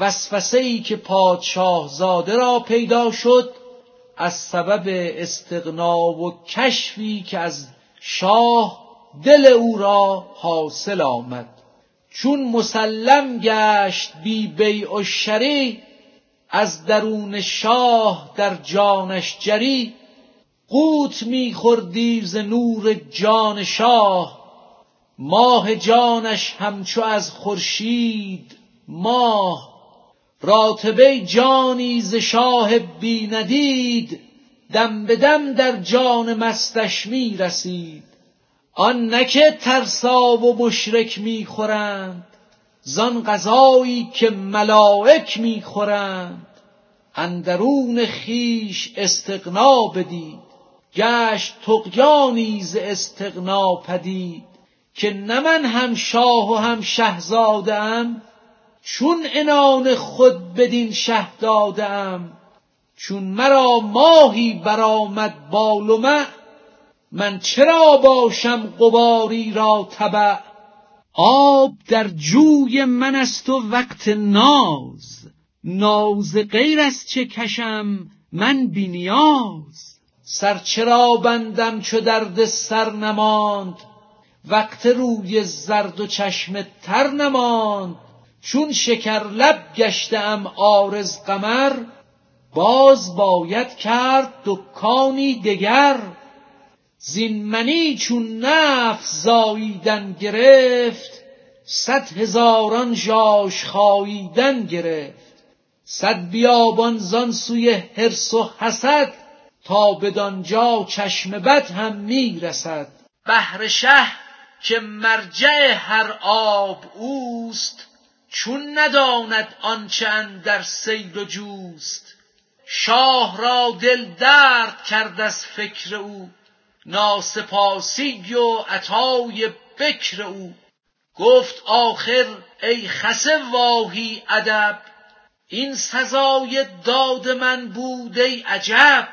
وسوسه ای که پادشاه زاده را پیدا شد از سبب استقنا و کشفی که از شاه دل او را حاصل آمد. چون مسلم گشت بی بیع و شری از درون شاه در جانش جری قوت میخوردی ز نور جان شاه. ماه جانش همچو از خورشید ماه راتبه جانی ز شاه بی ندید دم به دم در جان مستش می رسید آن نه که ترسا و مشرک می‌خورند زان غذایی که ملائک می‌خورند. اندرون خویش استغنا بدید گشت طغیانی ز استغنا پدید. که نه من هم شاه و هم شهزاده ام چون عنان خود بدین شه داده ام چون مرا ماهی برآمد بال و مع من چرا باشم غباری را تبع آب در جوی من است و وقت ناز ناز غیر از چه کشم من بی نیاز. سر چرا بندم چو درد سر نماند وقت روی زرد و چشم تر نماند. چون شکر لب گشته ام عارض قمر باز باید کرد دکانی دگر. زین منی چون نفس زاییدن گرفت صد هزاران ژاژ خاییدن گرفت. صد بیابان زان سوی حرص و حسد تا بدانجا چشم بد هم می رسد. بحر شه که مرجع هر آب اوست چون نداند آنچه اندر سیل و جوست. شاه را دل درد کرد از فکر او ناسپاسی و عطای بکر او. گفت آخر ای خس واهی ادب این سزای داد من بود ای عجب.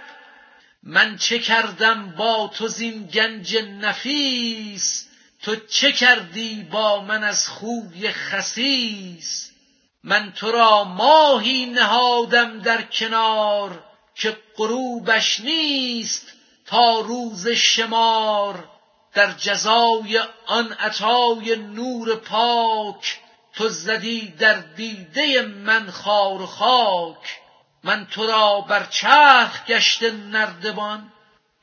من چه کردم با تو زین گنج نفیس؟ تو چه کردی با من از خوی خسیس؟ من تو را ماهی نهادم در کنار که غروبش نیست تا روز شمار. در جزای آن عطای نور پاک تو زدی در دیده من خار و خاک. من تو را بر چرخ گشته نردبان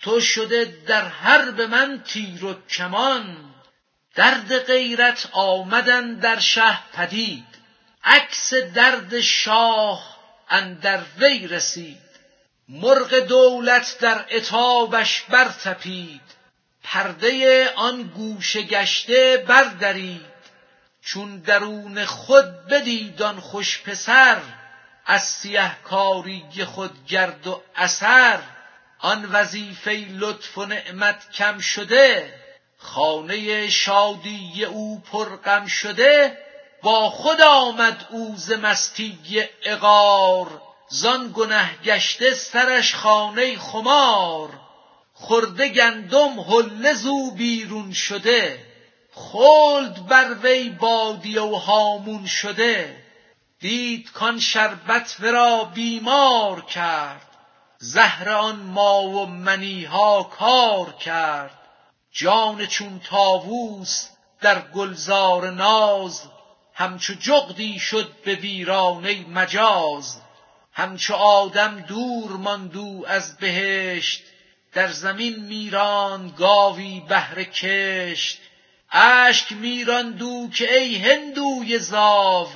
تو شده در حرب من تیر و کمان. درد غیرت آمد در شه پدید. عکس درد شاه اندر وی رسید. مرغ دولت در عتابش برطپید پرده آن گوشه گشته بردرید. چون درون خود بدید آن خوش پسر از سیه کاری خود گرد و اثر. آن وظیفه لطف و نعمت کم شده خانه شادی او پر غم شده با خود آمد او ز مستی عقار زان گنه گشته سرش خانه خمار. خورده گندم حله زو بیرون شده خلد بر وی بادیه و هامون شده. دید کان شربت ورا بیمار کرد زهر آن ما و منیها کار کرد. جان چون طاووس در گلزار ناز همچو جغدی شد به ویرانه مجاز. همچو آدم دور ماند او از بهشت در زمین میراند گاوی بهر کشت. اشک میراند او که ای هندوی زاو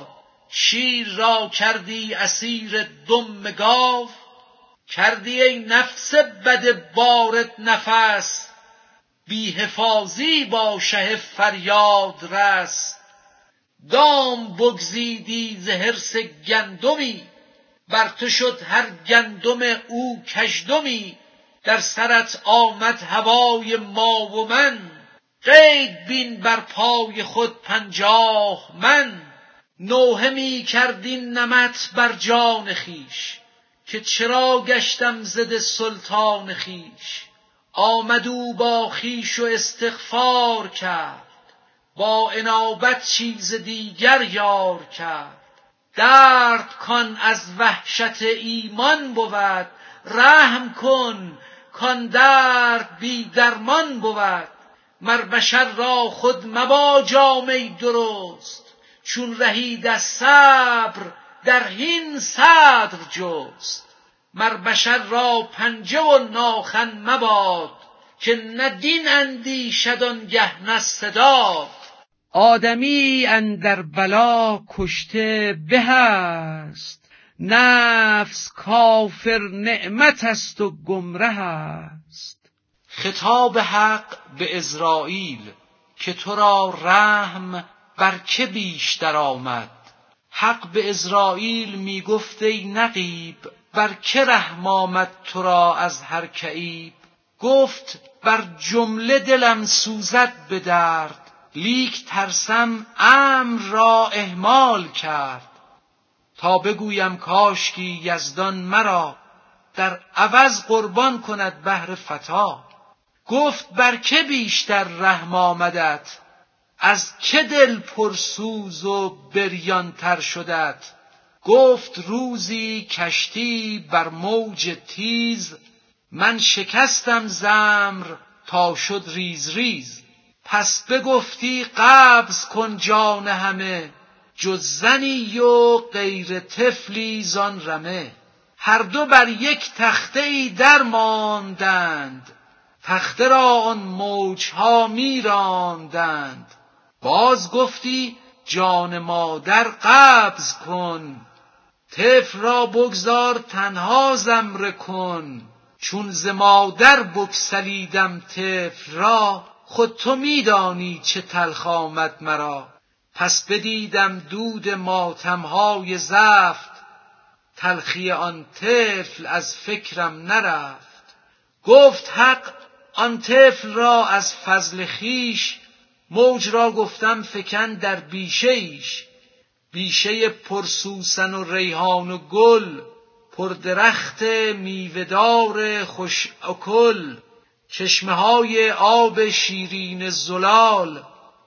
شیر را کردی اسیر دم گاو. کردی ای نفس بد بارد نفس بی حفاظی با شه فریاد رس. دام بگزیدی ز گندمی بر تو شد هر گندم او کژدمی. در سرت آمد هوای ما و من قید بین بر پای خود پنجاه من. نوحه می کرد این نمط بر جان خویش که چرا گشتم ضد سلطان خویش آمد او با خویش و استغفار کرد با انابت چیز دیگر یار کرد. درد کان از وحشت ایمان بود رحم کن کان درد بی درمان بود. مر بشر را خود مبا جامه درست چون رهید از صبر در هین صدر جست. مر بشر را پنجه و ناخن مباد که نه دین اندیشد آنگه نه صداد آدمی اندر بلا کشته به است. نفس کافر نعمت است و گمره است. خطاب حق به ازرائیل که تو را رحم بر که بیشتر آمد؟ حق به ازرائیل می گفت ای نقیب بر که رحم آمد تو را از هر کعیب گفت بر جمله دلم سوزد به درد لیک ترسم امر را اهمال کرد. تا بگویم کاشکی یزدان مرا در عوض قربان کند بهر فتا. گفت بر که بیشتر رحم آمدت؟ از که دل پرسوز و بریانتر شدت؟ گفت روزی کشتی بر موج تیز من شکستم زمر تا شد ریز ریز. پس بگفتی قبض کن جان همه جز زنی و غیر طفلی زان رمه. هر دو بر یک تخته ای در ماندند تخته را آن موجها می راندند باز گفتی جان مادر قبض کن طفل را بگذار تنها زمره کن. چون ز مادر بگسلیدم طفل را خود تو میدانی چه تلخ آمد مرا. پس بدیدم دود ماتمهای زفت تلخی آن طفل از فکرم نرفت. گفت حق آن طفل را از فضل خیش موج را گفتم فکن در بیشه ایش. بیشه پرسوسن و ریحان و گل پر درخت میوهدار خوش اکل چشمه های آب شیرین زلال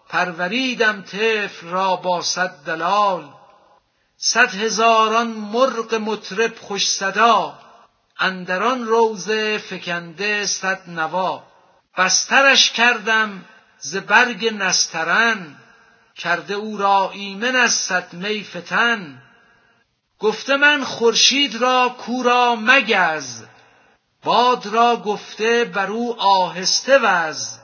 پروریدم طفل را با صد دلال. صد هزاران مرغ مطرب خوش صدا اندران روضه فکنده صد نوا. بسترش کردم ز برگ نسترن کرده او را ایمن از صدمه فتن گفته من خورشید را کو را مگز باد را گفته بر او آهسته وز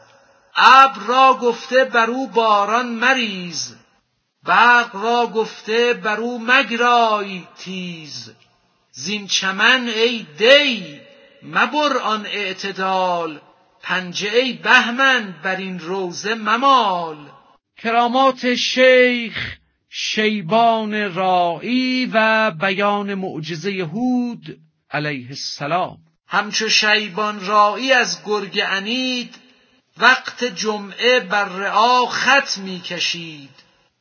ابر را گفته بر او باران مریز برق را گفته بر او مگرای تیز. زین چمن ای دی مبر آن اعتدال پنجه ای بهمن بر این روزه ممال. کرامات شیخ شیبان راعی و بیان معجزه هود علیه السلام. همچو شیبان راعی از گرگ انید وقت جمعه بر رعا خط می کشید.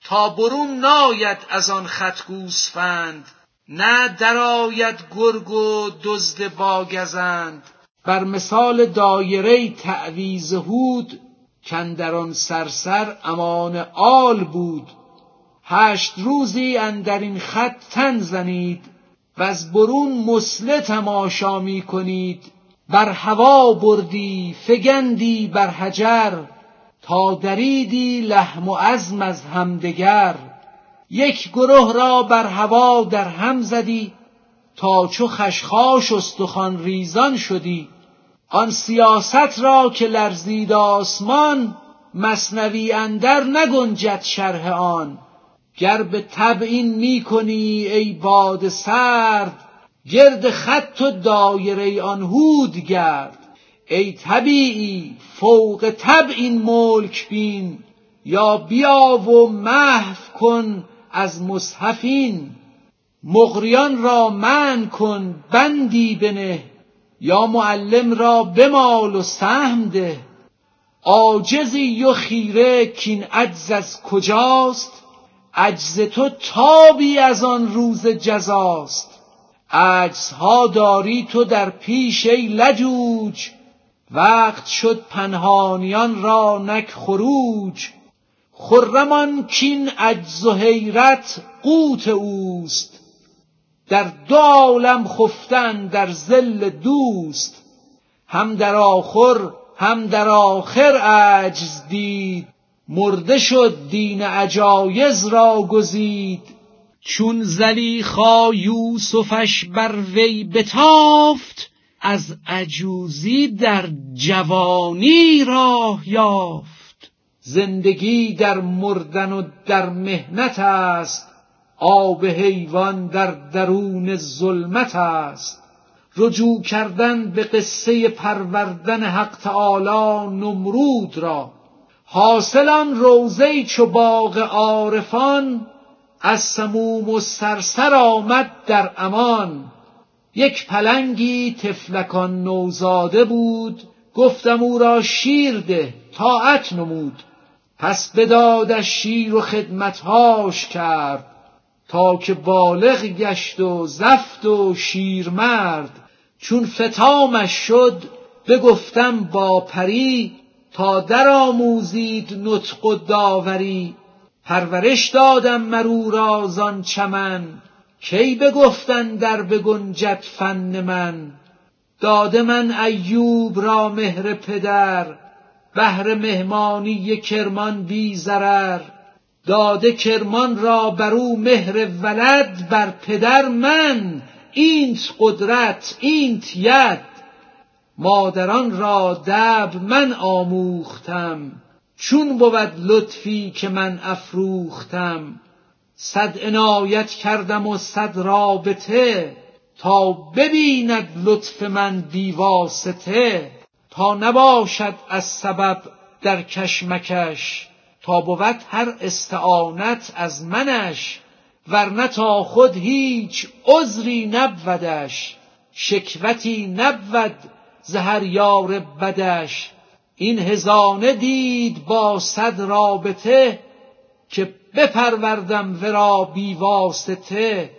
تا برون ناید از آن خط گوسفند نه درآید گرگ و دزد باگزند. بر مثال دایره تعویز هود کاندر آن سرسر امان آل بود. هشت روزی اندر این خط تن زنید وز برون مسله تماشا می کنید. بر هوا بردی فگندی بر حجر تا دریدی لحم و عظم از همدگر. یک گره را بر هوا در هم زدی تا چو خشخاش استخوان ریزان شدی. آن سیاست را که لرزید آسمان مثنوی اندر نگنجد شرح آن. گر به تبیین می کنی ای باد سرد گرد خط و دایره آن هود گرد. ای طبیعی فوق طبع این ملک بین یا بیا و محو کن از مصحفین. مغریان را من کن بندی بنه. یا معلم را بمال و سهم ده. عاجزی و خیره کین عجز از کجاست؟ عجز تو تابی از آن روز جزاست. عجزها داری تو در پیش ای لجوج. وقت شد پنهانیان را نک خروج. خرمان کین عجز و حیرت قوت اوست. در دو عالم خفتن در زل دوست هم در آخر هم در آخر عجز دید. مرده شد دین عجایز را گزید. چون زلیخا یوسفش بر وی بتافت از عجوزی در جوانی راه یافت. زندگی در مردن و در مهنت است. آب حیوان در درون ظلمت است. رجوع کردن به قصه پروردن حق تعالی نمرود را. حاصل آن روزه چو باغ عارفان از سموم و سرسر آمد در امان. یک پلنگی تفلکان نوزاده بود گفتم او را شیر ده طاعت نمود. پس بدادش شیر و خدمتهاش کرد. تا که بالغ گشت و زفت و شیرمرد. چون فتامش شد بگفتم با پری تا در آموزید نطق و داوری. پرورش دادم مرو را چمن کی بگفتن در بگنجد فن من؟ داده من ایوب را مهر پدر بهر مهمانی کرمان بی ضرر. داده کرمان را بر او مهر ولد بر پدر من. اینت قدرت اینت ید. مادران را دب من آموختم. چون بود لطفی که من افروختم. صد عنایت کردم و صد رابطه. تا ببیند لطف من بی واسطه تا نباشد از سبب در کشمکش. بود هر استعانت از منش ورنه تا خود هیچ عذری نبودش شکوتی نبود ز هر یار بدش. این هزانه دید با صد رابطه که بپروردم ورا بی واسطه.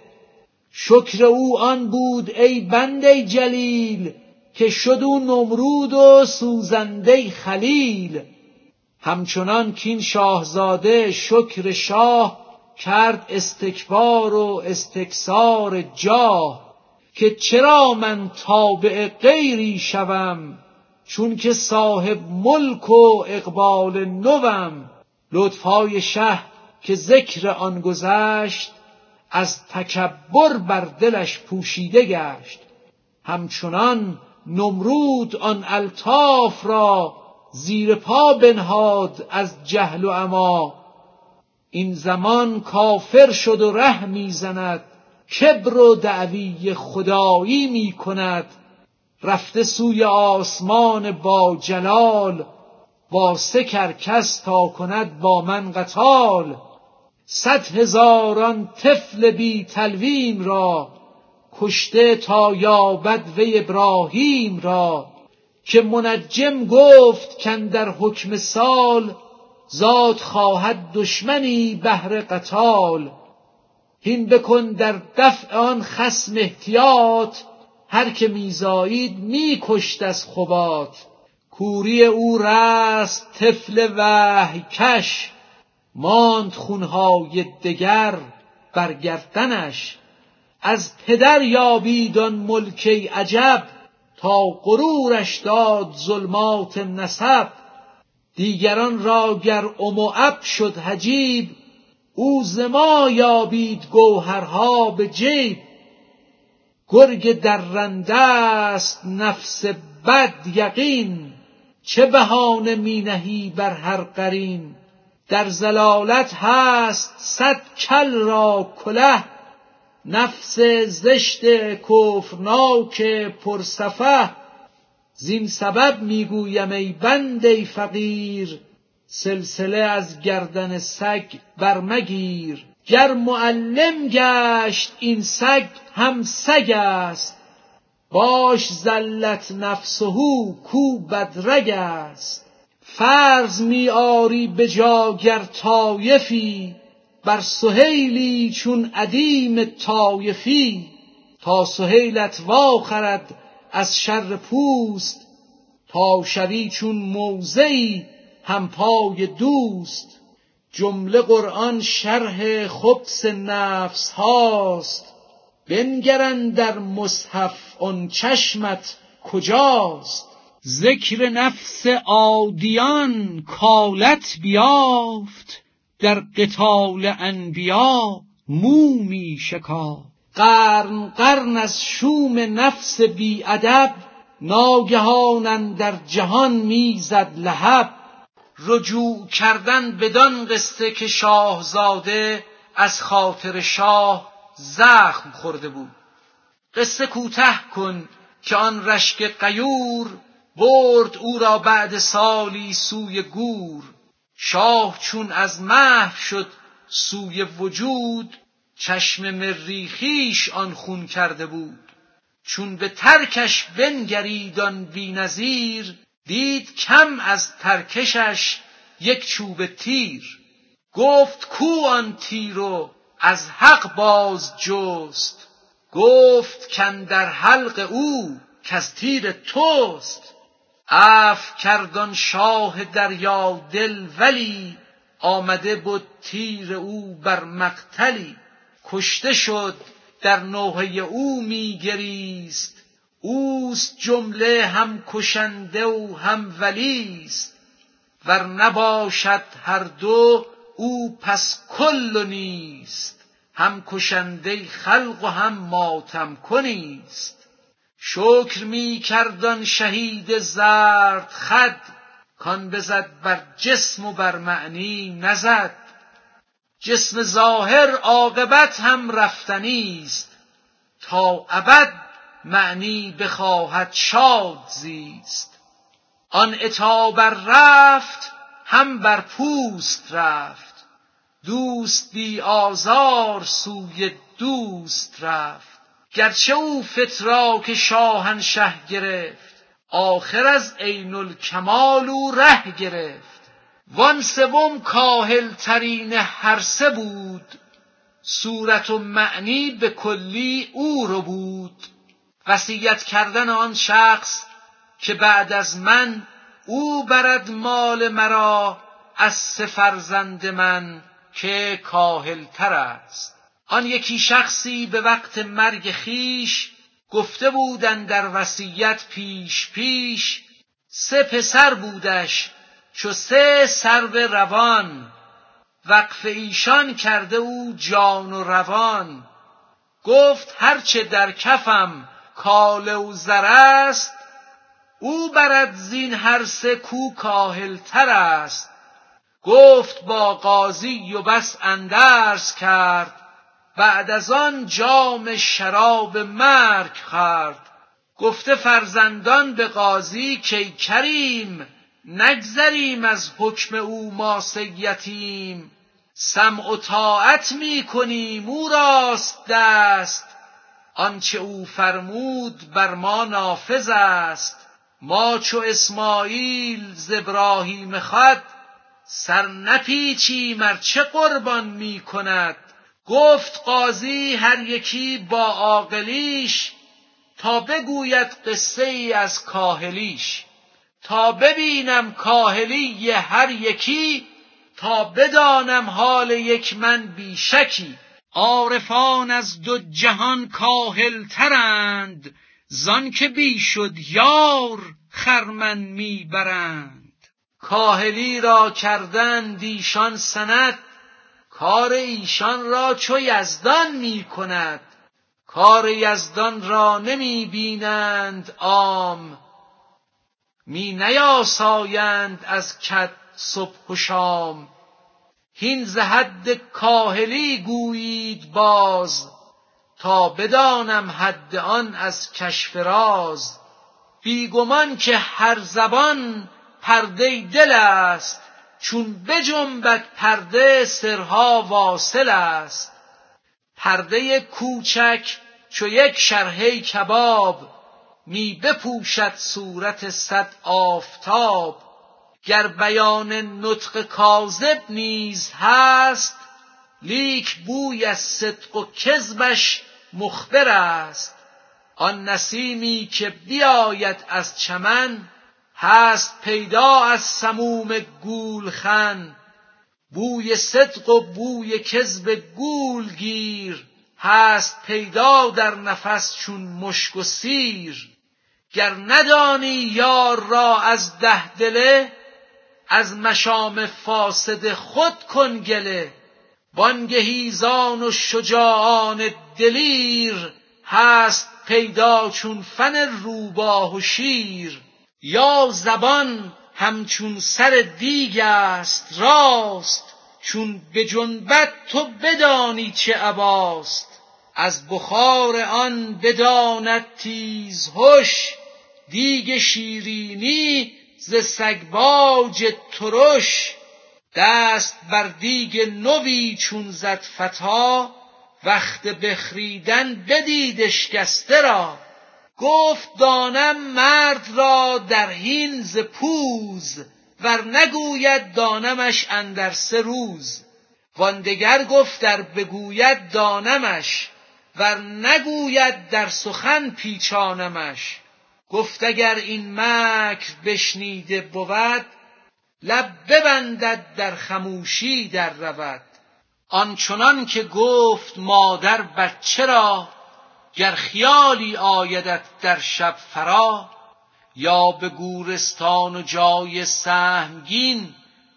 شکر او آن بود ای بنده جلیل که شد او نمرود و سوزنده خلیل. همچنان کین شاهزاده شکر شاه کرد استکبار و استکسار جاه که چرا من تابع غیری شوم؟ چون که صاحب ملک و اقبال نوم. لطفهای شه که ذکر آن گذشت از تکبر بر دلش پوشیده گشت. همچنان نمرود آن الطاف را زیر پا بنهاد از جهل و عما این زمان کافر شد و ره می‌زند. کبر و دعوی خدایی می کند رفته سوی آسمان با جلال. با سه کرکس تا کند با من قتال. صد هزاران طفل بی تلویم را. کشته تا یابد وی ابراهیم را. که منجم گفت کن در حکم سال زاد خواهد دشمنی بهر قتال. هین بکن در دفع آن خسم احتیاط هر که میزایید میکشت از خبات کوری او رست طفل وحی کش ماند خونهای دگر بر گردنش از پدر یابید آن ملک عجب تا غرورش داد ظلمات نسب. دیگران را گر ام شد حجیب او ما یابید گوهرها به جیب. گرگ درنده است نفس بد یقین چه بهانه می نهی بر هر قرین؟ در زلالت هست صد کل را کله. نفس زشت کفرناک پرسفه. زین سبب می‌گویم ای بنده فقیر سلسله از گردن سگ برمگیر. گر معلم گشت این سگ هم سگ است. باش زلت نفسه کو بدرگ است. فرض می آری به جا گر طایفی. بر سهیلی چون ادیم طایفی تا سهیلت واخرد از شر پوست تا شوی چون موزهی هم پای دوست. جمله قرآن شرح خبس نفس هاست. بنگرن در مصحف آن چشمت کجاست؟ ذکر نفس عادیان کالت بیافت. در قتال انبیا مومی شکا. قرن قرن از شوم نفس بی ادب ناگهانن در جهان می‌زد لهب. رجوع کردن بدان قصه که شاهزاده از خاطر شاه زخم خورده بود. قصه کوته کن که آن رشک قیور برد او را بعد سالی سوی گور. شاه چون از محو شد سوی وجود چشم مریخیش آن خون کرده بود. چون به ترکش بنگرید آن بینظیر دید کم از ترکشش یک چوب تیر. گفت کو آن تیر و از حق باز جست؟ گفت کن در حلق او کز تیر توست. عفو کرد شاه دریا دل ولی آمده بود تیر او بر مقتلی. کشته شد در نوحه او میگریست. اوست جمله هم کشنده و هم ولیست. ور نباشد هر دو او پس کل نیست. هم کشنده خلق و هم ماتم کنیست. شکر می کردان شهید زرد خد کان بزد بر جسم و بر معنی نزد. جسم ظاهر عاقبت هم رفتنیست تا ابد معنی بخواهد شاد زیست. آن بر رفت هم بر پوست رفت. دوست بی آزار سوی دوست رفت. گرچه او فتراک شاهنشه گرفت آخر از عین الکمال او ره گرفت. وان سوم کاهل ترین هر سه بود صورت و معنی به کلی او رو بود. وصیت کردن آن شخص که بعد از من او برد مال مرا از سه فرزند من که کاهلتر است. آن یکی شخصی به وقت مرگ خیش گفته بودن در وصیت پیش پیش سه پسر بودش چو سه سرو روان. وقف ایشان کرده او جان و روان. گفت هرچه در کفم کاله و زر است او برد زین هر سه کو کاهلتر است. گفت با قاضی و بس اندرز کرد. بعد از آن جام شراب مرگ خورد. گفته فرزندان به قاضی کی کریم نگذریم از حکم او ما یتیم سمع و طاعت می کنیم او راست دست. آنچه او فرمود بر ما نافذ است. ما چو اسماعیل ز ابراهیم خود سر نپیچیم ار چه قربان می کند گفت قاضی هر یکی با عاقلیش تا بگوید قصه ای از کاهلیش تا ببینم کاهلی هر یکی تا بدانم حال یک من بیشکی. عارفان از دو جهان کاهلترند زان که بی شد یار خرمن می‌برند. کاهلی را کردند ایشان سند کار ایشان را چو یزدان می کند. کار یزدان را نمی بینند عام. می نیاسایند از کد صبح و شام. هین ز حد کاهلی گویید باز تا بدانم حد آن از کشف راز. بیگمان که هر زبان پرده دل است چون بجنبد پرده سرها واصل است پرده کوچک چو یک شرحه کباب می بپوشد صورت صد آفتاب. گر بیان نطق کاذب نیز هست لیک بوی از صدق و کذبش مخبر است. آن نسیمی که بیاید از چمن هست پیدا از سموم گولخن. بوی صدق و بوی کذب گول گیر. هست پیدا در نفس چون مشک و سیر. گر ندانی یار را از ده دله از مشام فاسد خود کن گله. وانگهی زان و شجاعان دلیر. هست پیدا چون فن روباه و شیر. یا زبان همچون سر دیگ است راست. چون بجنبد تو بدانی چه اباست از بخار آن بداند تیز هش. دیگ شیرینی ز سگباج ترش. دست بر دیگ نوی چون زد فتی وقت بخریدن بدید اشکسته را. گفت دانم مرد را در هین ز پوز ور نگوید دانمش اندر سه روز. وان دگر گفت ار بگوید دانمش ور نگوید در سخن پیچانمش. گفت اگر این مکر بشنیده بود لب ببندد در خموشی در رود. آنچنان که گفت مادر بچه را گر خیالی آیدت در شب فرا یا به گورستان و جای سهمگین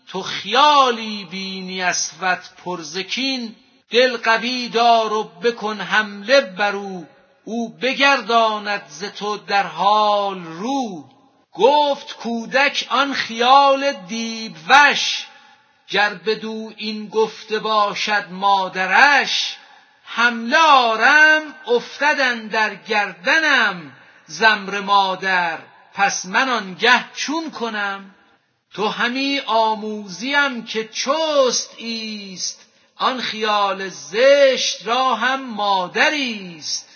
تو خیالی بینی اسود پر ز کین دل قوی دار و بکن حمله بر او بگرداند ز تو در حال رو. گفت کودک آن خیال دیو وش گر بدو این گفته باشد مادرش حمله آرم افتد اندر گردنم زمر مادر پس من آنگه چون کنم؟ تو همی آموزیم که چست ایست آن خیال زشت را هم مادریست.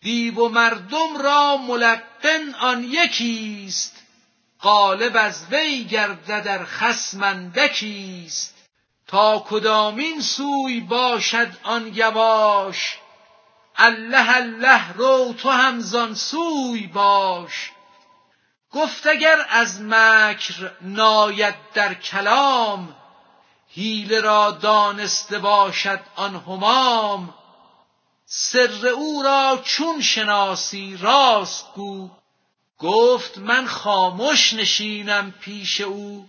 دیو و مردم را ملقن آن یکیست غالب از وی گردد ار خصم اندکیست. تا کدامین سوی باشد آن گواش الله الله رو تو هم زان سوی باش. گفت اگر از مکر ناید در کلام حیله را دانسته باشد آن همام سر او را چون شناسی راست گو گفت من خامش نشینم پیش او.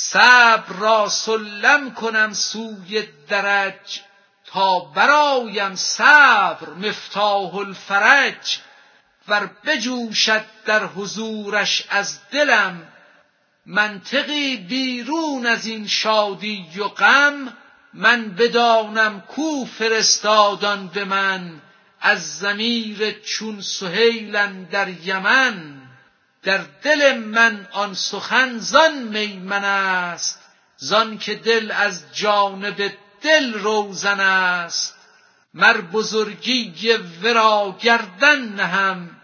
صبر را سلم کنم سوی درج تا برآیم صبر مفتاح الفرج. ور بجوشد در حضورش از دلم منطقی بیرون از این شادی و غم. من بدانم کو فرستاد آن به من از ضمیر چون سهیل اندر یمن. در دل من آن سخن زان میمن است زان که دل از جانب دل روزن است. مر بزرگی ورا گردن نهم